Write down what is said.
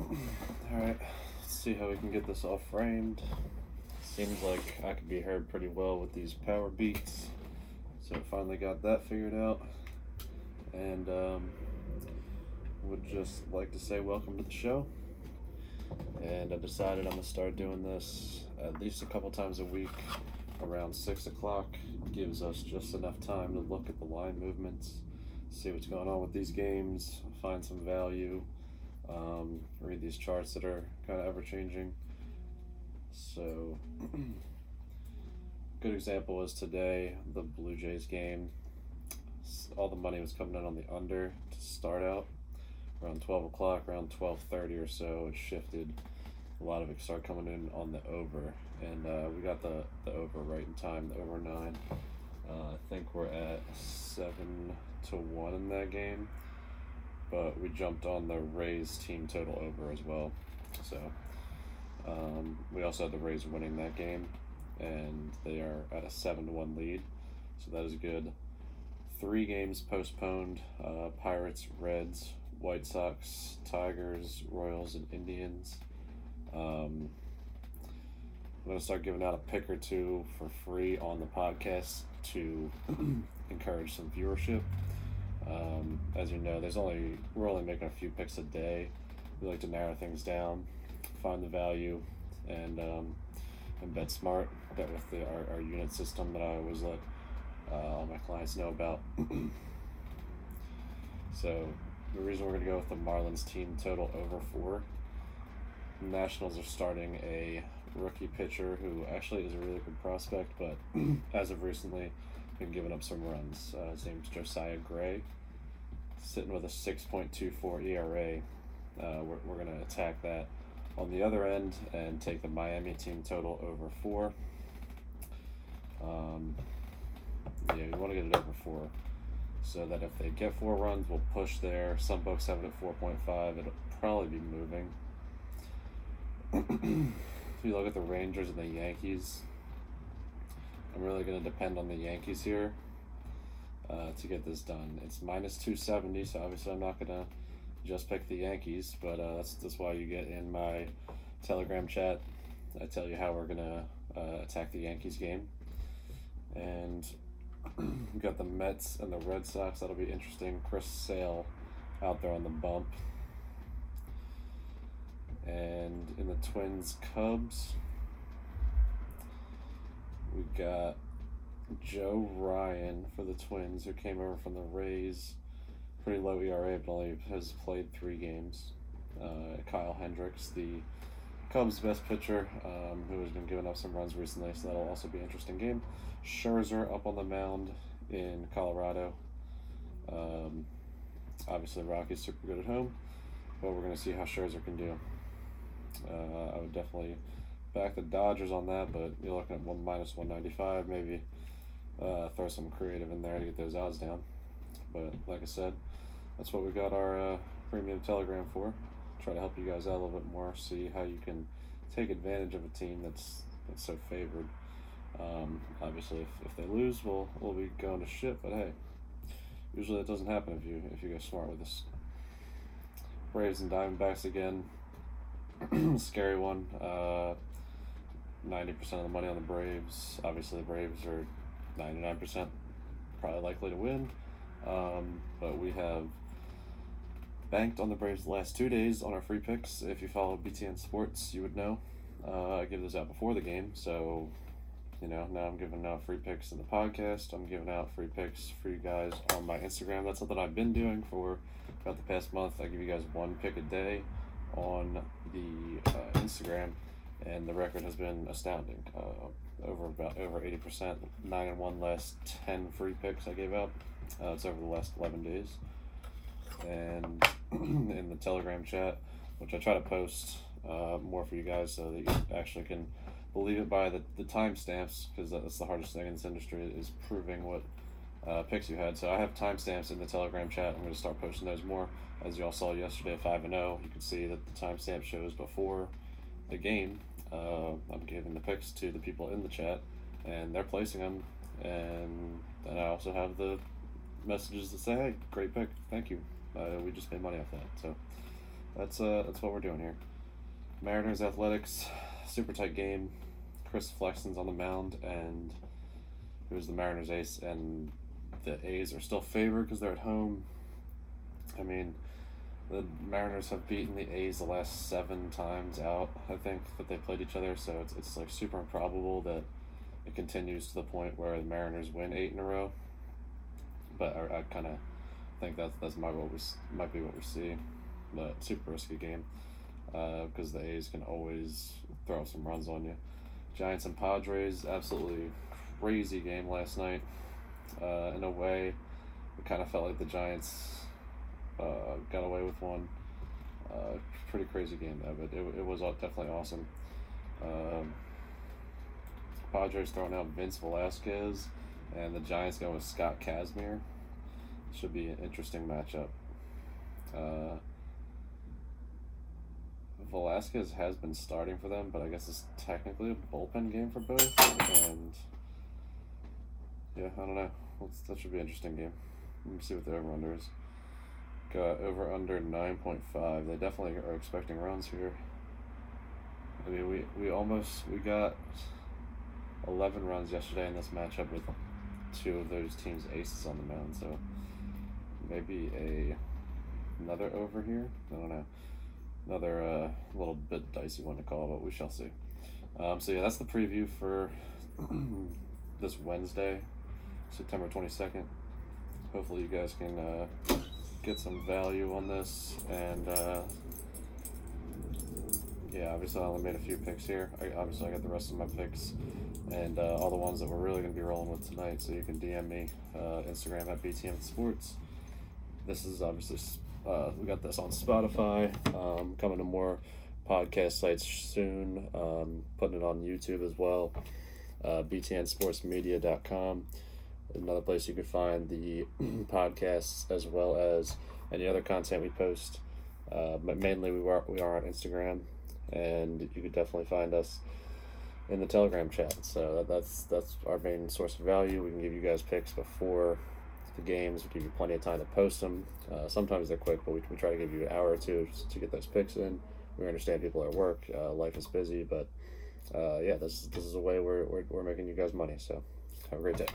Alright, let's see how we can get this all framed. Seems like I could be heard pretty well with these Powerbeats. So finally got that figured out. And um, would just like to say welcome to the show. And I decided I'm gonna start doing this at least a couple times a week around six o'clock. Gives us just enough time to look at the line movements, see what's going on with these games, find some value, um, read these charts that are kind of ever changing. So, good example is today the Blue Jays game. All the money was coming in on the under to start out around twelve o'clock, around twelve thirty or so. It shifted. A lot of it started coming in on the over, and uh, we got the the over right in time. The over nine. Uh, I think we're at seven to one in that game but we jumped on the Rays team total over as well. So um, we also had the Rays winning that game, and they are at a seven to one lead. So that is good. Three games postponed: uh, Pirates, Reds, White Sox, Tigers, Royals, and Indians. Um, I'm gonna start giving out a pick or two for free on the podcast to encourage some viewership. Um, as you know, there's only we're only making a few picks a day. We like to narrow things down, find the value, and um, and bet smart. Bet with the our, our unit system that I always let uh, all my clients know about. so the reason we're gonna go with the Marlins team total over four. Nationals are starting a rookie pitcher who actually is a really good prospect, but as of recently been giving up some runs. Uh, his name's Josiah Gray, sitting with a 6.24 ERA. Uh, we're we're going to attack that on the other end and take the Miami team total over four. Um, yeah, we want to get it over four so that if they get four runs, we'll push there. Some books have it at 4.5. It'll probably be moving. if you look at the Rangers and the Yankees, I'm really going to depend on the Yankees here uh, to get this done. It's minus 270, so obviously I'm not going to just pick the Yankees, but uh, that's, that's why you get in my Telegram chat. I tell you how we're going to uh, attack the Yankees game. And we got the Mets and the Red Sox. That'll be interesting. Chris Sale out there on the bump. And in the Twins Cubs, we got Joe Ryan for the Twins, who came over from the Rays. Pretty low ERA, but only has played three games. Uh, Kyle Hendricks, the Cubs' best pitcher, um, who has been giving up some runs recently, so that'll also be an interesting game. Scherzer up on the mound in Colorado. Um, obviously, Rockies super good at home, but we're going to see how Scherzer can do. Uh, I would definitely back the Dodgers on that, but you're looking at one minus one ninety five. Maybe uh, throw some creative in there to get those odds down. But like I said, that's what we got our uh, premium Telegram for. Try to help you guys out a little bit more, see how you can take advantage of a team that's that's so favored. Um, obviously, if, if they lose, we'll we'll be going to shit. But hey, usually that doesn't happen if you if you go smart with this. Braves and Diamondbacks again. Scary one. Uh, 90% of the money on the Braves. Obviously, the Braves are 99% probably likely to win. Um, but we have banked on the Braves the last two days on our free picks. If you follow BTN Sports, you would know. Uh, I give this out before the game, so you know now I'm giving out free picks in the podcast. I'm giving out free picks for you guys on my Instagram. That's something I've been doing for about the past month. I give you guys one pick a day on the uh, Instagram, and the record has been astounding. Uh, over about over eighty percent, nine and one last ten free picks I gave out. Uh, it's over the last eleven days, and in the Telegram chat, which I try to post uh, more for you guys so that you actually can believe it by the, the timestamps because that's the hardest thing in this industry is proving what uh, picks you had. So I have timestamps in the Telegram chat. I'm going to start posting those more. As you all saw yesterday, five and zero, you can see that the timestamp shows before the game. Uh, I'm giving the picks to the people in the chat, and they're placing them. And then I also have the messages that say, "Hey, great pick, thank you. Uh, we just made money off that." So that's uh that's what we're doing here. Mariners Athletics, super tight game. Chris Flexen's on the mound, and it was the Mariners ace, and the A's are still favored because they're at home. I mean, the Mariners have beaten the A's the last seven times out. I think that they played each other, so it's it's like super improbable that it continues to the point where the Mariners win eight in a row. But I, I kind of think that's that's might what we might be what we see, but super risky game because the A's can always throw some runs on you. Giants and Padres, absolutely crazy game last night. Uh, in a way, it kind of felt like the Giants uh, got away with one. Uh, pretty crazy game though, but it, it was definitely awesome. Um, Padres throwing out Vince Velasquez, and the Giants going with Scott Kazmir. Should be an interesting matchup. Uh, Velasquez has been starting for them, but I guess it's technically a bullpen game for both. And yeah, I don't know. That should be an interesting game. Let me see what the over under is. Got over under nine point five. They definitely are expecting runs here. I mean, we we almost we got eleven runs yesterday in this matchup with two of those teams' aces on the mound. So maybe a another over here. I don't know. Another uh, little bit dicey one to call, but we shall see. Um, so yeah, that's the preview for this Wednesday, September twenty second. Hopefully, you guys can uh, get some value on this, and uh, yeah, obviously I only made a few picks here. I, obviously, I got the rest of my picks and uh, all the ones that we're really going to be rolling with tonight. So you can DM me uh, Instagram at BTN Sports. This is obviously uh, we got this on Spotify. Um, coming to more podcast sites soon. Um, putting it on YouTube as well. Uh, BTNSportsMedia.com. Another place you can find the podcasts as well as any other content we post. Uh, but mainly we are we are on Instagram, and you could definitely find us in the Telegram chat. So that, that's that's our main source of value. We can give you guys picks before the games. We give you plenty of time to post them. Uh, sometimes they're quick, but we, we try to give you an hour or two to get those picks in. We understand people are at work, uh, life is busy, but uh, yeah, this this is a way we're, we're we're making you guys money. So have a great day.